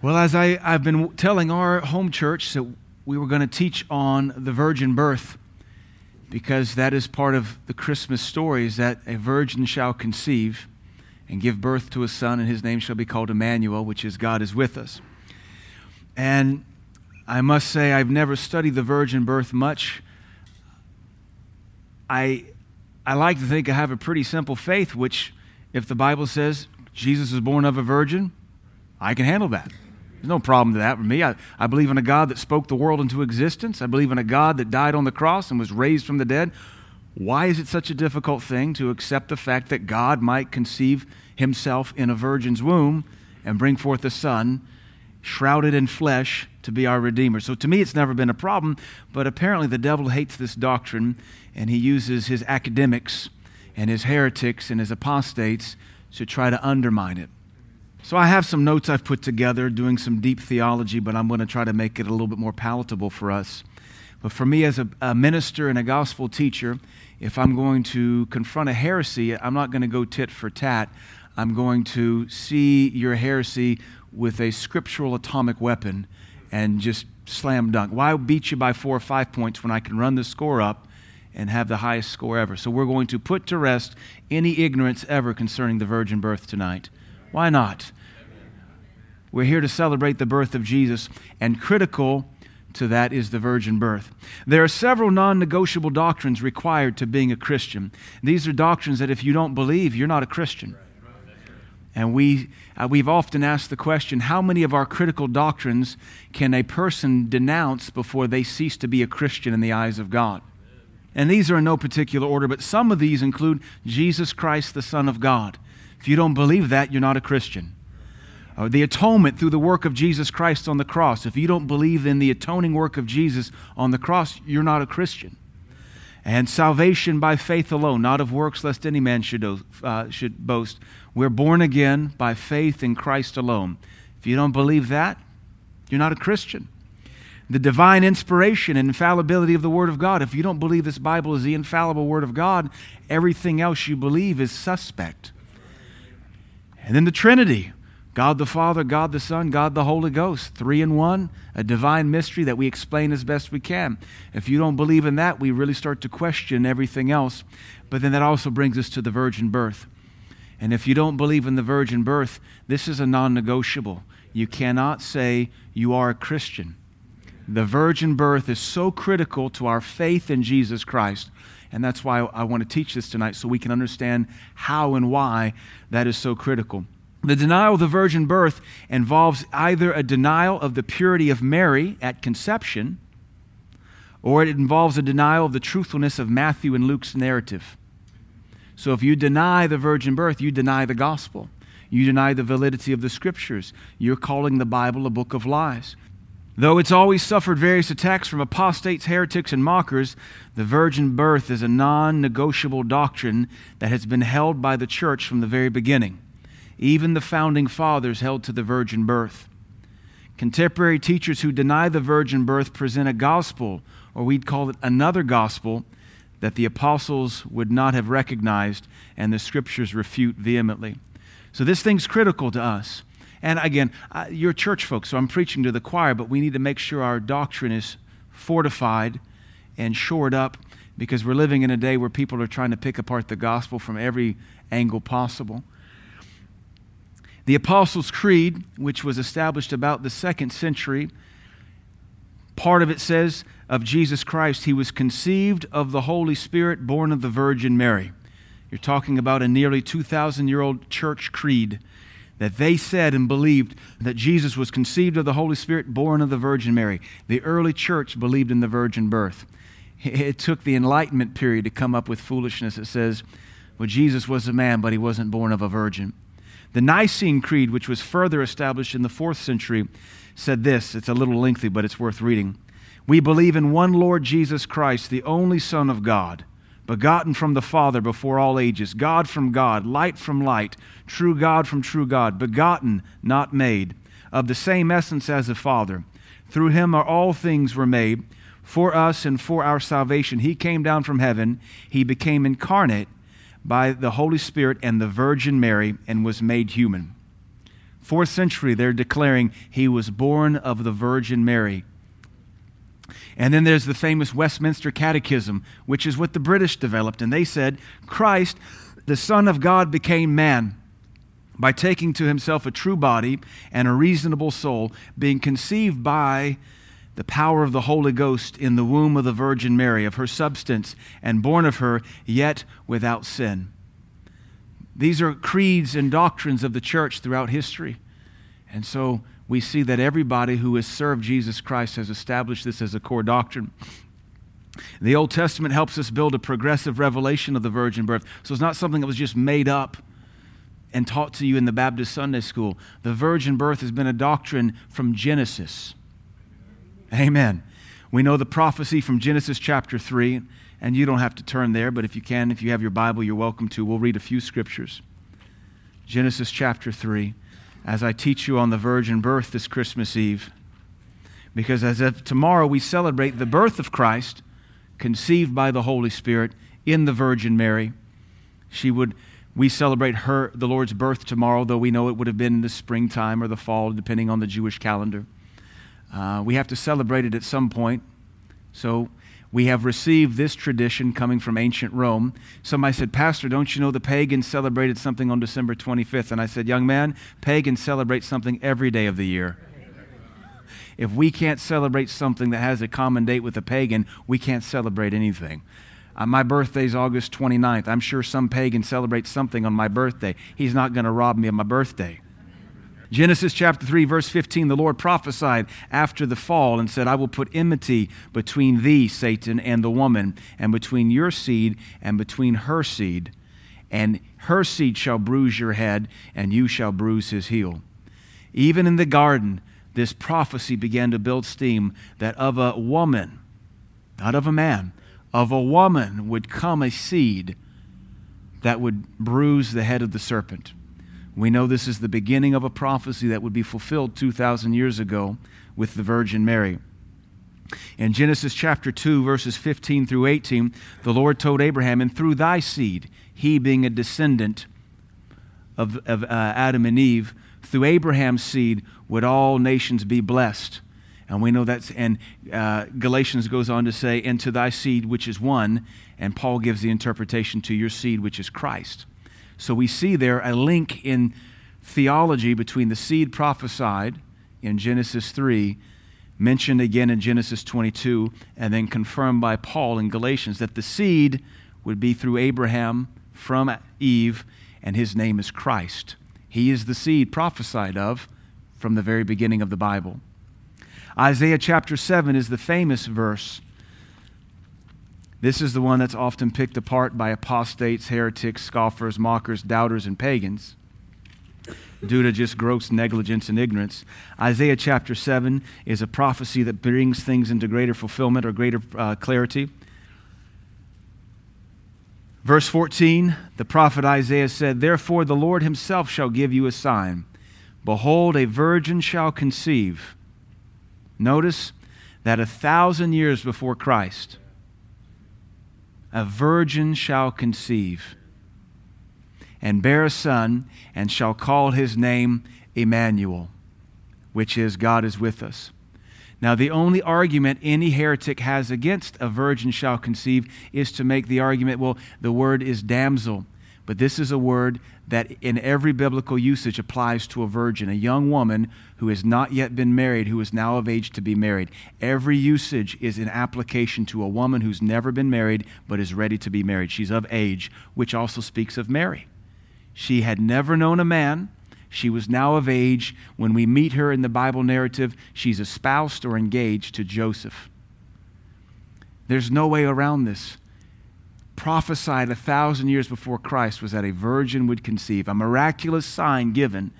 Well, as I, I've been telling our home church that we were going to teach on the virgin birth because that is part of the Christmas story is that a virgin shall conceive and give birth to a son, and his name shall be called Emmanuel, which is God is with us. And I must say, I've never studied the virgin birth much. I, I like to think I have a pretty simple faith, which, if the Bible says Jesus was born of a virgin, I can handle that. There's no problem to that for me. I, I believe in a God that spoke the world into existence. I believe in a God that died on the cross and was raised from the dead. Why is it such a difficult thing to accept the fact that God might conceive himself in a virgin's womb and bring forth a son, shrouded in flesh, to be our Redeemer? So to me, it's never been a problem, but apparently the devil hates this doctrine and he uses his academics and his heretics and his apostates to try to undermine it. So I have some notes I've put together doing some deep theology, but I'm going to try to make it a little bit more palatable for us. But for me, as a, a, minister and a gospel teacher, if I'm going to confront a heresy, I'm not going to go tit for tat. I'm going to see your heresy with a scriptural atomic weapon and just slam dunk. Why beat you by four or five points when I can run the score up and have the highest score ever? So we're going to put to rest any ignorance ever concerning the virgin birth tonight. Why not? We're here to celebrate the birth of Jesus, and critical to that is the virgin birth. There are several non negotiable doctrines required to being a Christian. These are doctrines that if you don't believe, you're not a Christian. And we, uh, we've often asked the question how many of our critical doctrines can a person denounce before they cease to be a Christian in the eyes of God? And these are in no particular order, but some of these include Jesus Christ, the Son of God. If you don't believe that, you're not a Christian uh, the atonement through the work of Jesus Christ on the cross. If you don't believe in the atoning work of Jesus on the cross, you're not a Christian. And salvation by faith alone, not of works, lest any man should, uh, should boast. We're born again by faith in Christ alone. If you don't believe that, you're not a Christian. The divine inspiration and infallibility of the Word of God. If you don't believe this Bible is the infallible Word of God, everything else you believe is suspect. And then the Trinity. God the Father, God the Son, God the Holy Ghost, three in one, a divine mystery that we explain as best we can. If you don't believe in that, we really start to question everything else. But then that also brings us to the virgin birth. And if you don't believe in the virgin birth, this is a non negotiable. You cannot say you are a Christian. The virgin birth is so critical to our faith in Jesus Christ. And that's why I want to teach this tonight so we can understand how and why that is so critical. The denial of the virgin birth involves either a denial of the purity of Mary at conception, or it involves a denial of the truthfulness of Matthew and Luke's narrative. So if you deny the virgin birth, you deny the gospel. You deny the validity of the scriptures. You're calling the Bible a book of lies. Though it's always suffered various attacks from apostates, heretics, and mockers, the virgin birth is a non negotiable doctrine that has been held by the church from the very beginning. Even the founding fathers held to the virgin birth. Contemporary teachers who deny the virgin birth present a gospel, or we'd call it another gospel, that the apostles would not have recognized and the scriptures refute vehemently. So this thing's critical to us. And again, you're church folks, so I'm preaching to the choir, but we need to make sure our doctrine is fortified and shored up because we're living in a day where people are trying to pick apart the gospel from every angle possible. The Apostles' Creed, which was established about the second century, part of it says of Jesus Christ, he was conceived of the Holy Spirit, born of the Virgin Mary. You're talking about a nearly 2,000 year old church creed that they said and believed that Jesus was conceived of the Holy Spirit, born of the Virgin Mary. The early church believed in the virgin birth. It took the Enlightenment period to come up with foolishness that says, well, Jesus was a man, but he wasn't born of a virgin. The Nicene Creed, which was further established in the fourth century, said this. It's a little lengthy, but it's worth reading. We believe in one Lord Jesus Christ, the only Son of God, begotten from the Father before all ages, God from God, light from light, true God from true God, begotten, not made, of the same essence as the Father. Through him are all things were made. For us and for our salvation, he came down from heaven. He became incarnate by the Holy Spirit and the Virgin Mary and was made human. Fourth century, they're declaring he was born of the Virgin Mary. And then there's the famous Westminster Catechism, which is what the British developed. And they said, Christ, the Son of God, became man by taking to himself a true body and a reasonable soul, being conceived by the power of the Holy Ghost in the womb of the Virgin Mary, of her substance, and born of her, yet without sin. These are creeds and doctrines of the church throughout history. And so we see that everybody who has served Jesus Christ has established this as a core doctrine. The Old Testament helps us build a progressive revelation of the virgin birth. So it's not something that was just made up and taught to you in the Baptist Sunday school. The virgin birth has been a doctrine from Genesis. Amen. We know the prophecy from Genesis chapter 3, and you don't have to turn there, but if you can, if you have your Bible, you're welcome to. We'll read a few scriptures. Genesis chapter 3, as I teach you on the virgin birth this Christmas Eve, because as of tomorrow we celebrate the birth of Christ, conceived by the Holy Spirit in the Virgin Mary. She would we celebrate her the Lord's birth tomorrow, though we know it would have been in the springtime or the fall, depending on the Jewish calendar. Uh, we have to celebrate it at some point. So we have received this tradition coming from ancient Rome. Somebody said, Pastor, don't you know the pagans celebrated something on December 25th? And I said, Young man, pagans celebrate something every day of the year. If we can't celebrate something that has a common date with a pagan, we can't celebrate anything. Uh, my birthday's August 29th. I'm sure some pagan celebrates something on my birthday. He's not going to rob me of my birthday. Genesis chapter 3, verse 15, the Lord prophesied after the fall and said, I will put enmity between thee, Satan, and the woman, and between your seed and between her seed. And her seed shall bruise your head, and you shall bruise his heel. Even in the garden, this prophecy began to build steam that of a woman, not of a man, of a woman would come a seed that would bruise the head of the serpent. We know this is the beginning of a prophecy that would be fulfilled 2,000 years ago with the Virgin Mary. In Genesis chapter 2, verses 15 through 18, the Lord told Abraham, And through thy seed, he being a descendant of, of uh, Adam and Eve, through Abraham's seed would all nations be blessed. And we know that's, and uh, Galatians goes on to say, And to thy seed, which is one, and Paul gives the interpretation to your seed, which is Christ. So we see there a link in theology between the seed prophesied in Genesis 3, mentioned again in Genesis 22, and then confirmed by Paul in Galatians that the seed would be through Abraham from Eve, and his name is Christ. He is the seed prophesied of from the very beginning of the Bible. Isaiah chapter 7 is the famous verse this is the one that's often picked apart by apostates, heretics, scoffers, mockers, doubters, and pagans due to just gross negligence and ignorance. Isaiah chapter 7 is a prophecy that brings things into greater fulfillment or greater uh, clarity. Verse 14, the prophet Isaiah said, Therefore the Lord himself shall give you a sign. Behold, a virgin shall conceive. Notice that a thousand years before Christ, a virgin shall conceive and bear a son, and shall call his name Emmanuel, which is God is with us. Now, the only argument any heretic has against a virgin shall conceive is to make the argument, well, the word is damsel. But this is a word that in every biblical usage applies to a virgin, a young woman who has not yet been married, who is now of age to be married. Every usage is an application to a woman who's never been married but is ready to be married. She's of age, which also speaks of Mary. She had never known a man. She was now of age. When we meet her in the Bible narrative, she's espoused or engaged to Joseph. There's no way around this prophesied a thousand years before Christ was that a virgin would conceive, a miraculous sign given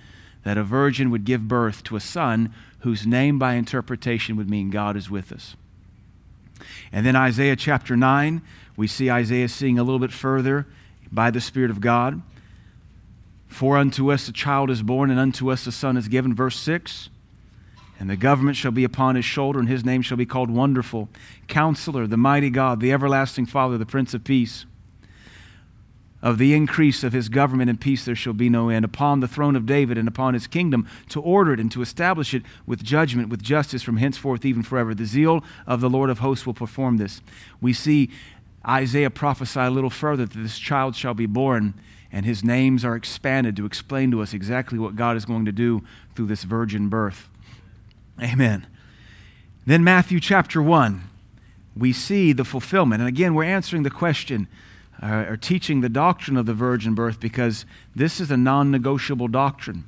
that a virgin would give birth to a son whose name by interpretation would mean God is with us. And then Isaiah chapter 9, we see Isaiah seeing a little bit further by the Spirit of God. For unto us a child is born, and unto us a son is given. Verse 6 and the government shall be upon his shoulder, and his name shall be called Wonderful, Counselor, the Mighty God, the Everlasting Father, the Prince of Peace. of the increase of his government and peace there shall be no end. Upon the throne of David and upon his kingdom to order it and to establish it with judgment with justice from henceforth even forever. The zeal of the Lord of hosts will perform this. We see Isaiah prophesy a little further that this child shall be born and his names are expanded to explain to us exactly what God is going to do through this virgin birth amen then Matthew chapter 1 we see the fulfillment and again we're answering the question uh, or teaching the doctrine of the virgin birth because this is a non negotiable doctrine.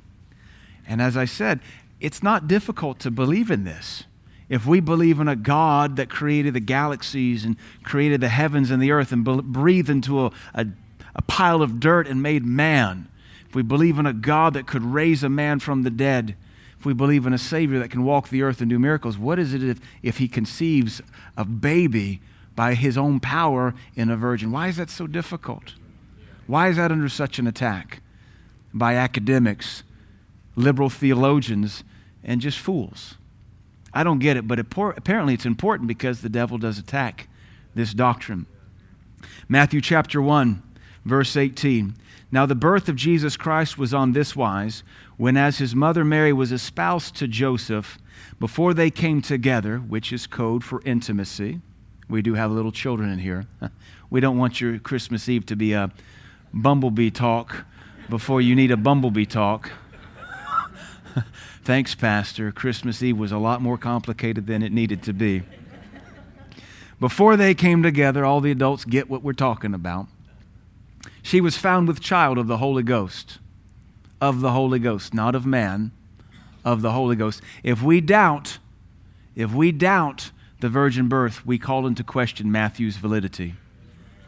And as I said, it's not difficult to believe in this. If we believe in a God that created the galaxies and created the heavens and the earth and breathed into a, a, a pile of dirt and made man, if we believe in a God that could raise a man from the dead, if we believe in a Savior that can walk the earth and do miracles, what is it if, if He conceives a baby by his own power in a virgin. Why is that so difficult? Why is that under such an attack? By academics, liberal theologians, and just fools. I don't get it, but apparently it's important because the devil does attack this doctrine. Matthew chapter 1, verse 18. Now, the birth of Jesus Christ was on this wise when, as his mother Mary was espoused to Joseph, before they came together, which is code for intimacy, we do have little children in here. We don't want your Christmas Eve to be a bumblebee talk before you need a bumblebee talk. Thanks, Pastor. Christmas Eve was a lot more complicated than it needed to be. Before they came together, all the adults get what we're talking about. She was found with child of the Holy Ghost. Of the Holy Ghost, not of man, of the Holy Ghost. If we doubt, if we doubt the virgin birth, we call into question Matthew's validity.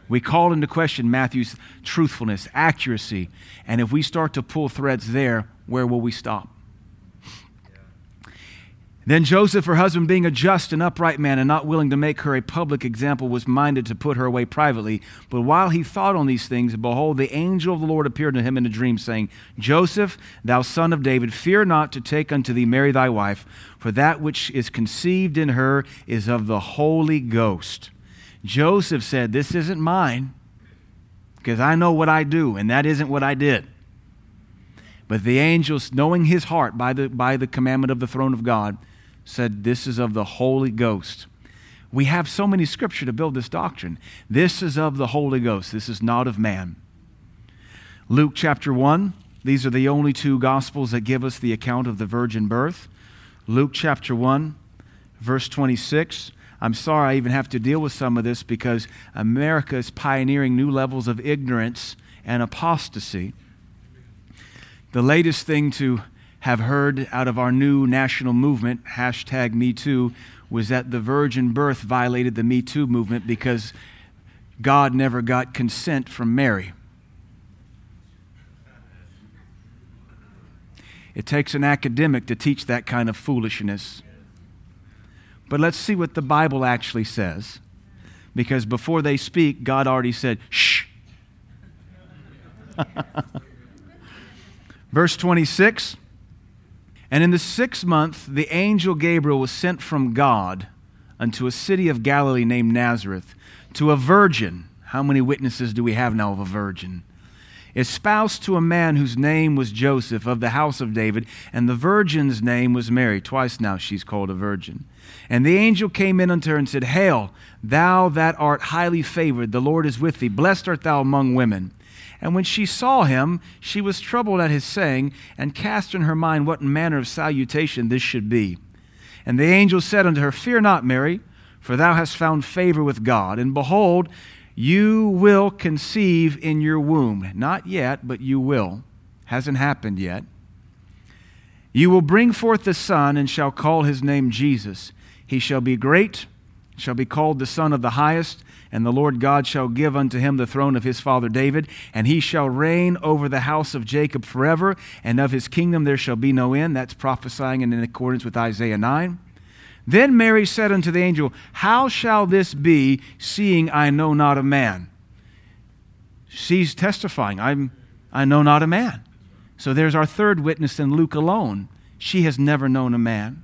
We call into question Matthew's truthfulness, accuracy. And if we start to pull threads there, where will we stop? Then Joseph, her husband, being a just and upright man and not willing to make her a public example, was minded to put her away privately. But while he thought on these things, behold, the angel of the Lord appeared to him in a dream, saying, Joseph, thou son of David, fear not to take unto thee Mary thy wife, for that which is conceived in her is of the Holy Ghost. Joseph said, This isn't mine, because I know what I do, and that isn't what I did. But the angels, knowing his heart by the, by the commandment of the throne of God, said, This is of the Holy Ghost. We have so many scripture to build this doctrine. This is of the Holy Ghost. This is not of man. Luke chapter 1, these are the only two gospels that give us the account of the virgin birth. Luke chapter 1, verse 26. I'm sorry I even have to deal with some of this because America is pioneering new levels of ignorance and apostasy. The latest thing to have heard out of our new national movement, hashtag Me Too, was that the virgin birth violated the Me Too movement because God never got consent from Mary. It takes an academic to teach that kind of foolishness. But let's see what the Bible actually says. Because before they speak, God already said, shh. Verse 26 and in the sixth month, the angel Gabriel was sent from God unto a city of Galilee named Nazareth to a virgin. How many witnesses do we have now of a virgin? Espoused to a man whose name was Joseph of the house of David, and the virgin's name was Mary. Twice now she's called a virgin. And the angel came in unto her and said, Hail, thou that art highly favored, the Lord is with thee. Blessed art thou among women. And when she saw him, she was troubled at his saying, and cast in her mind what manner of salutation this should be. And the angel said unto her, Fear not, Mary, for thou hast found favor with God. And behold, you will conceive in your womb. Not yet, but you will. Hasn't happened yet. You will bring forth a son, and shall call his name Jesus. He shall be great, shall be called the Son of the Highest and the Lord God shall give unto him the throne of his father David, and he shall reign over the house of Jacob forever, and of his kingdom there shall be no end. That's prophesying and in accordance with Isaiah 9. Then Mary said unto the angel, How shall this be, seeing I know not a man? She's testifying, I'm, I know not a man. So there's our third witness in Luke alone. She has never known a man.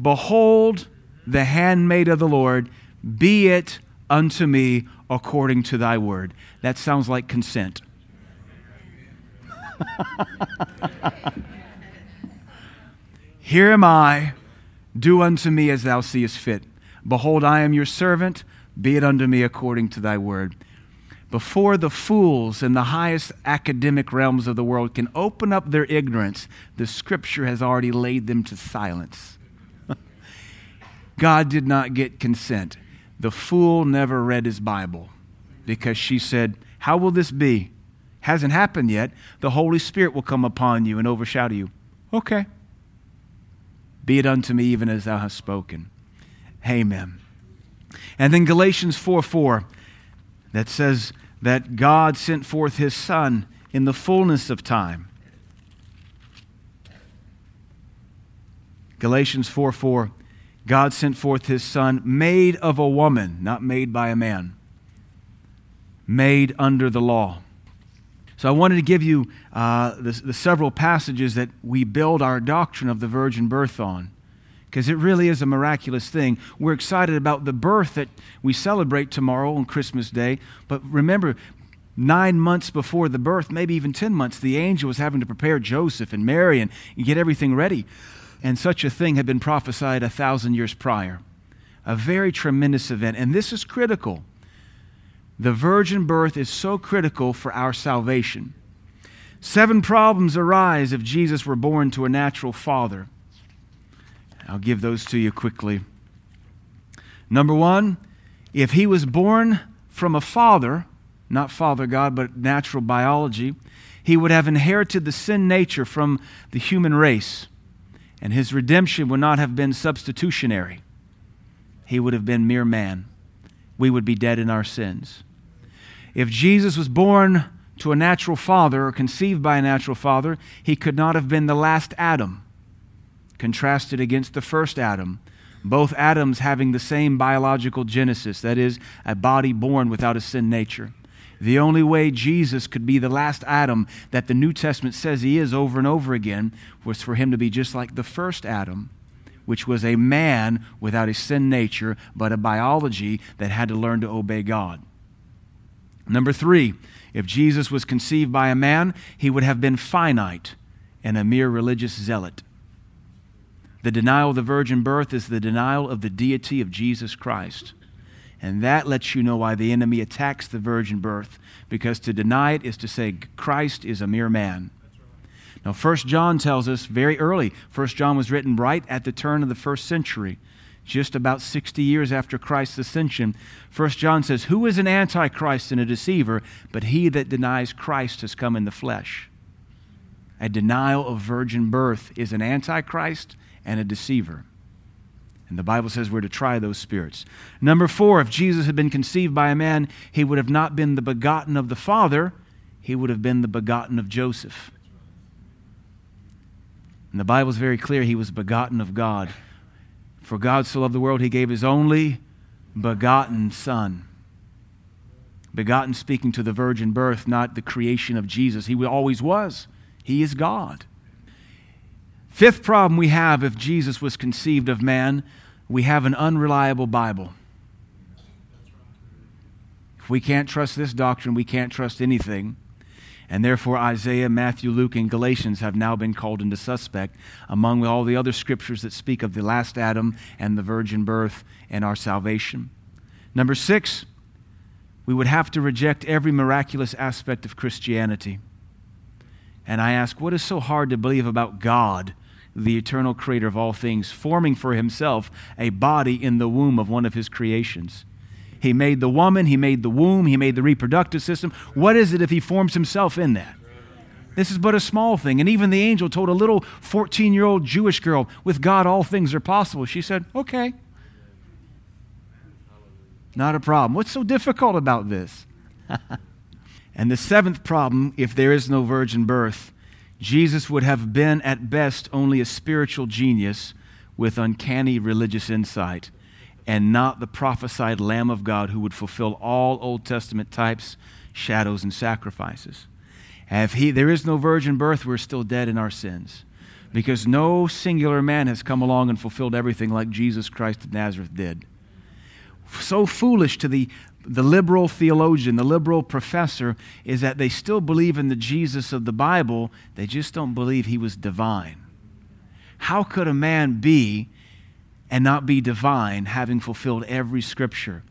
Behold, the handmaid of the Lord, be it unto me according to thy word. That sounds like consent. Here am I, do unto me as thou seest fit. Behold, I am your servant, be it unto me according to thy word. Before the fools in the highest academic realms of the world can open up their ignorance, the scripture has already laid them to silence. God did not get consent. The fool never read his Bible because she said, How will this be? Hasn't happened yet. The Holy Spirit will come upon you and overshadow you. Okay. Be it unto me even as thou hast spoken. Amen. And then Galatians 4 4 that says that God sent forth his Son in the fullness of time. Galatians 4 4 God sent forth his Son, made of a woman, not made by a man, made under the law. So I wanted to give you uh, the, the several passages that we build our doctrine of the virgin birth on because it really is a miraculous thing. We're excited about the birth that we celebrate tomorrow on Christmas Day, but remember, nine months before the birth, maybe even 10 months, the angel was having to prepare Joseph and Mary and, and get everything ready and such a thing had been prophesied a thousand years prior. A very tremendous event, and this is critical. The virgin birth is so critical for our salvation. Seven problems arise if Jesus were born to a natural father. I'll give those to you quickly. Number one, if he was born from a father, not Father God, but natural biology, he would have inherited the sin nature from the human race and his redemption would not have been substitutionary. He would have been mere man. We would be dead in our sins. If Jesus was born to a natural father or conceived by a natural father, he could not have been the last Adam, contrasted against the first Adam, both Adams having the same biological genesis, that is, a body born without a sin nature. The only way Jesus could be the last Adam that the New Testament says he is over and over again was for him to be just like the first Adam, which was a man without a sin nature, but a biology that had to learn to obey God. Number three, if Jesus was conceived by a man, he would have been finite and a mere religious zealot. The denial of the virgin birth is the denial of the deity of Jesus Christ. And that lets you know why the enemy attacks the virgin birth, because to deny it is to say Christ is a mere man. Now, First John tells us very early, First John was written right at the turn of the first century, just about 60 years after Christ's ascension. First John says, Who is an antichrist and a deceiver, but he that denies Christ has come in the flesh? A denial of virgin birth is an antichrist and a deceiver. And the Bible says we're to try those spirits. Number four, if Jesus had been conceived by a man, he would have not been the begotten of the Father, he would have been the begotten of Joseph. And the Bible is very clear he was begotten of God. For God so loved the world, he gave his only begotten Son. Begotten speaking to the virgin birth, not the creation of Jesus. He always was. He is God. Fifth problem we have if Jesus was conceived of man, we have an unreliable Bible. If we can't trust this doctrine, we can't trust anything. And therefore, Isaiah, Matthew, Luke, and Galatians have now been called into suspect among all the other scriptures that speak of the last Adam and the virgin birth and our salvation. Number six, we would have to reject every miraculous aspect of Christianity. And I ask, what is so hard to believe about God the eternal creator of all things, forming for himself a body in the womb of one of his creations. He made the woman, he made the womb, he made the reproductive system. What is it if he forms himself in that? This is but a small thing. And even the angel told a little 14 year old Jewish girl, With God, all things are possible. She said, Okay. Not a problem. What's so difficult about this? and the seventh problem if there is no virgin birth, Jesus would have been at best only a spiritual genius with uncanny religious insight and not the prophesied Lamb of God who would fulfill all Old Testament types, shadows, and sacrifices. If he, there is no virgin birth, we're still dead in our sins. Because no singular man has come along and fulfilled everything like Jesus Christ of Nazareth did. So foolish to the, the liberal theologian, the liberal professor, is that they still believe in the Jesus of the Bible, they just don't believe he was divine. How could a man be and not be divine, having fulfilled every scripture?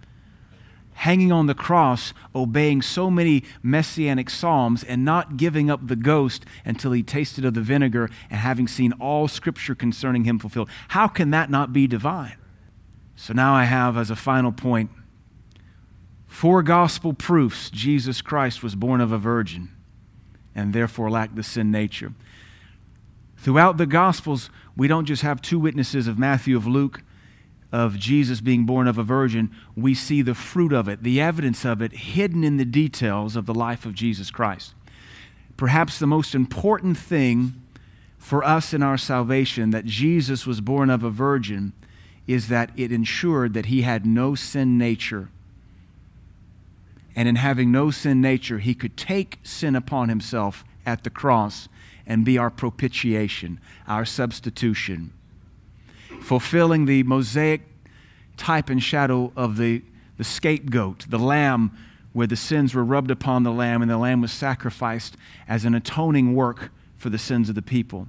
hanging on the cross, obeying so many messianic psalms, and not giving up the ghost until he tasted of the vinegar and having seen all scripture concerning him fulfilled. How can that not be divine? So now I have as a final point four gospel proofs Jesus Christ was born of a virgin and therefore lacked the sin nature. Throughout the Gospels, we don't just have two witnesses of Matthew, of Luke, of Jesus being born of a virgin, we see the fruit of it, the evidence of it, hidden in the details of the life of Jesus Christ. Perhaps the most important thing for us in our salvation that Jesus was born of a virgin is that it ensured that he had no sin nature. And in having no sin nature, he could take sin upon himself at the cross and be our propitiation, our substitution fulfilling the Mosaic type and shadow of the, the scapegoat, the lamb, where the sins were rubbed upon the lamb and the lamb was sacrificed as an atoning work for the sins of the people.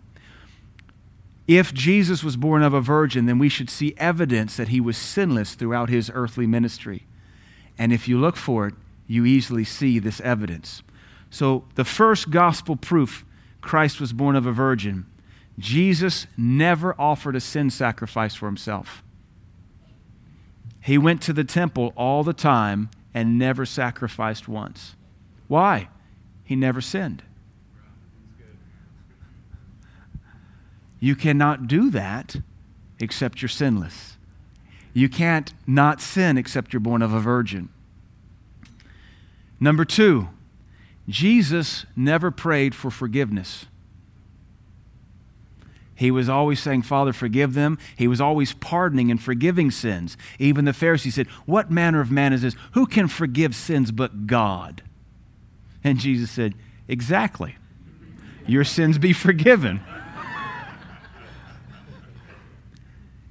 If Jesus was born of a virgin, then we should see evidence that he was sinless throughout his earthly ministry. And if you look for it, you easily see this evidence. So, the first gospel proof Christ was born of a virgin Jesus never offered a sin sacrifice for himself. He went to the temple all the time and never sacrificed once. Why? He never sinned. You cannot do that except you're sinless. You can't not sin except you're born of a virgin. Number two, Jesus never prayed for forgiveness. He was always saying, Father, forgive them. He was always pardoning and forgiving sins. Even the Pharisees said, What manner of man is this? Who can forgive sins but God? And Jesus said, Exactly. Your sins be forgiven.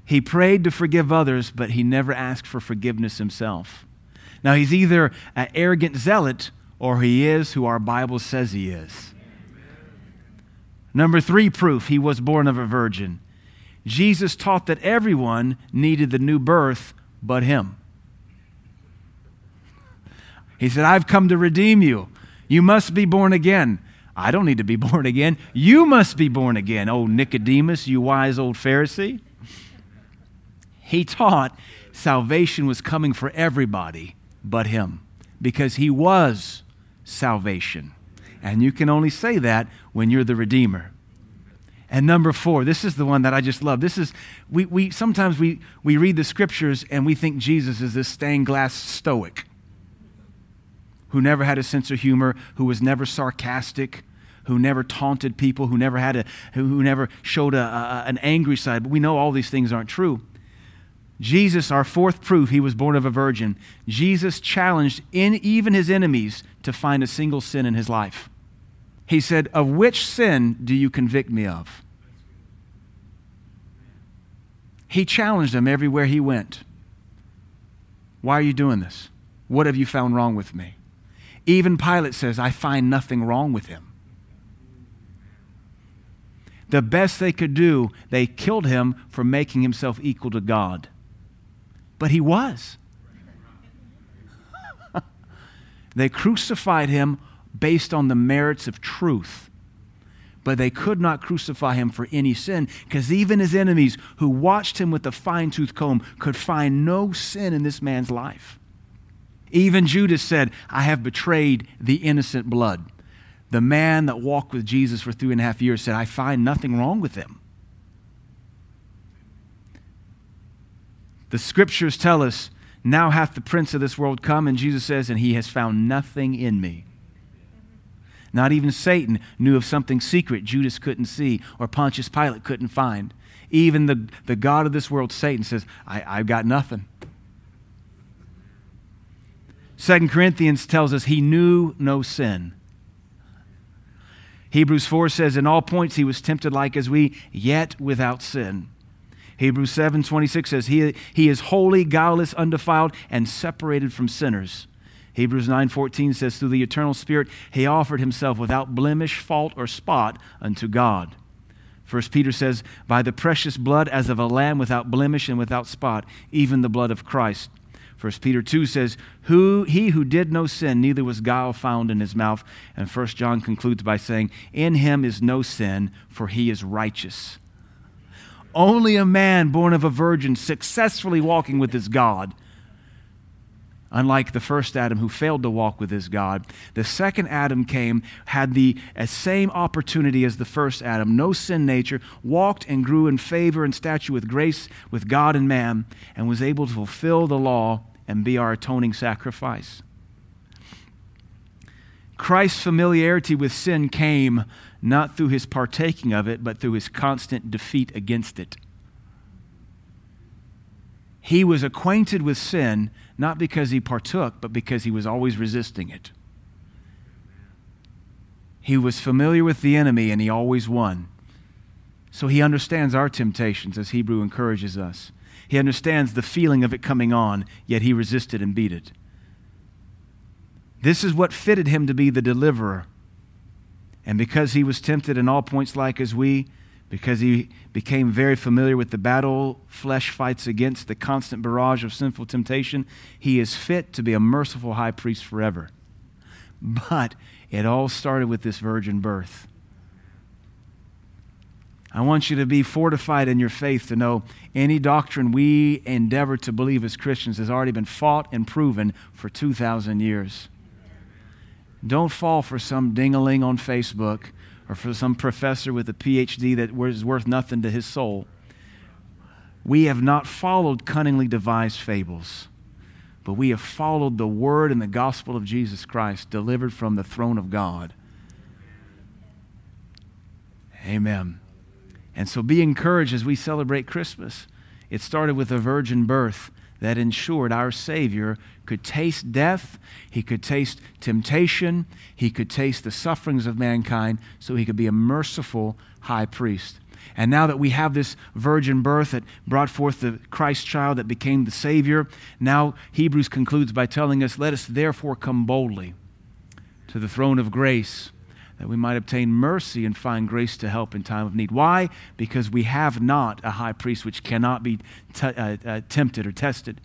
he prayed to forgive others, but he never asked for forgiveness himself. Now, he's either an arrogant zealot or he is who our Bible says he is. Number three proof he was born of a virgin. Jesus taught that everyone needed the new birth but him. He said, I've come to redeem you. You must be born again. I don't need to be born again. You must be born again, old Nicodemus, you wise old Pharisee. He taught salvation was coming for everybody but him because he was salvation. And you can only say that when you're the Redeemer. And number four, this is the one that I just love. This is, we, we sometimes we, we read the scriptures and we think Jesus is this stained glass stoic who never had a sense of humor, who was never sarcastic, who never taunted people, who never had a, who never showed a, a, an angry side. But we know all these things aren't true. Jesus, our fourth proof, he was born of a virgin. Jesus challenged in even his enemies to find a single sin in his life. He said, Of which sin do you convict me of? He challenged them everywhere he went. Why are you doing this? What have you found wrong with me? Even Pilate says, I find nothing wrong with him. The best they could do, they killed him for making himself equal to God. But he was. they crucified him based on the merits of truth. But they could not crucify him for any sin because even his enemies who watched him with a fine tooth comb could find no sin in this man's life. Even Judas said, I have betrayed the innocent blood. the man that walked with Jesus for three and a half years, said, I find nothing wrong with him. The scriptures tell us, Now hath the prince of this world come, and Jesus says, And he has found nothing in me. Not even Satan knew of something secret Judas couldn't see or Pontius Pilate couldn't find. Even the, the God of this world, Satan, says, I, I've got nothing. Second Corinthians tells us he knew no sin. Hebrews 4 says, In all points he was tempted like as we, yet without sin. Hebrews 7 26 says, He, he is holy, guileless, undefiled, and separated from sinners. Hebrews 9:14 says through the eternal spirit he offered himself without blemish, fault or spot unto God. First Peter says by the precious blood as of a lamb without blemish and without spot, even the blood of Christ. First Peter 2 says, who, He who did no sin, neither was guile found in his mouth. And First John concludes by saying, In him is no sin, for he is righteous. Only a man born of a virgin, successfully walking with his God, Unlike the first Adam who failed to walk with his God, the second Adam came, had the uh, same opportunity as the first Adam, no sin nature, walked and grew in favor and stature with grace with God and man, and was able to fulfill the law and be our atoning sacrifice. Christ's familiarity with sin came not through his partaking of it, but through his constant defeat against it. He was acquainted with sin not because he partook, but because he was always resisting it. He was familiar with the enemy and he always won. So he understands our temptations, as Hebrew encourages us. He understands the feeling of it coming on, yet he resisted and beat it. This is what fitted him to be the deliverer. And because he was tempted in all points like as we, because he became very familiar with the battle flesh fights against, the constant barrage of sinful temptation, he is fit to be a merciful high priest forever. But it all started with this virgin birth. I want you to be fortified in your faith to know any doctrine we endeavor to believe as Christians has already been fought and proven for 2,000 years. Don't fall for some dingaling on Facebook or for some professor with a PhD that was worth nothing to his soul. We have not followed cunningly devised fables, but we have followed the word and the gospel of Jesus Christ delivered from the throne of God. Amen. And so be encouraged as we celebrate Christmas. It started with a virgin birth that ensured our Savior could taste death, he could taste temptation, he could taste the sufferings of mankind, so he could be a merciful high priest. And now that we have this virgin birth that brought forth the Christ child that became the Savior, now Hebrews concludes by telling us, Let us therefore come boldly to the throne of grace that we might obtain mercy and find grace to help in time of need. Why? Because we have not a high priest which cannot be t- uh, uh, tempted or tested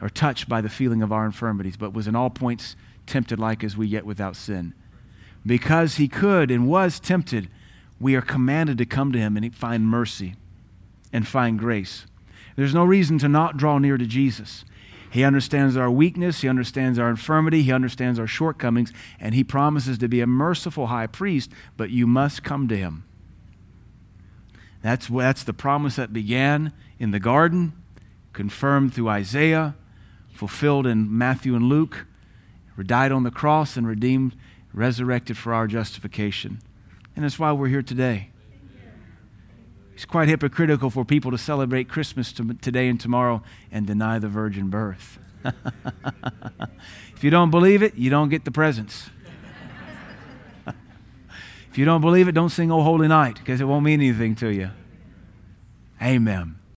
or touched by the feeling of our infirmities, but was in all points tempted like as we yet without sin. Because he could and was tempted, we are commanded to come to him and find mercy and find grace. There's no reason to not draw near to Jesus. He understands our weakness, He understands our infirmity, He understands our shortcomings, and He promises to be a merciful high priest, but you must come to Him. That's, that's the promise that began in the garden, confirmed through Isaiah, fulfilled in Matthew and Luke, died on the cross and redeemed, resurrected for our justification. And that's why we're here today. It's quite hypocritical for people to celebrate Christmas to, today and tomorrow and deny the virgin birth. if you don't believe it, you don't get the presents. if you don't believe it, don't sing Oh Holy Night because it won't mean anything to you. Amen.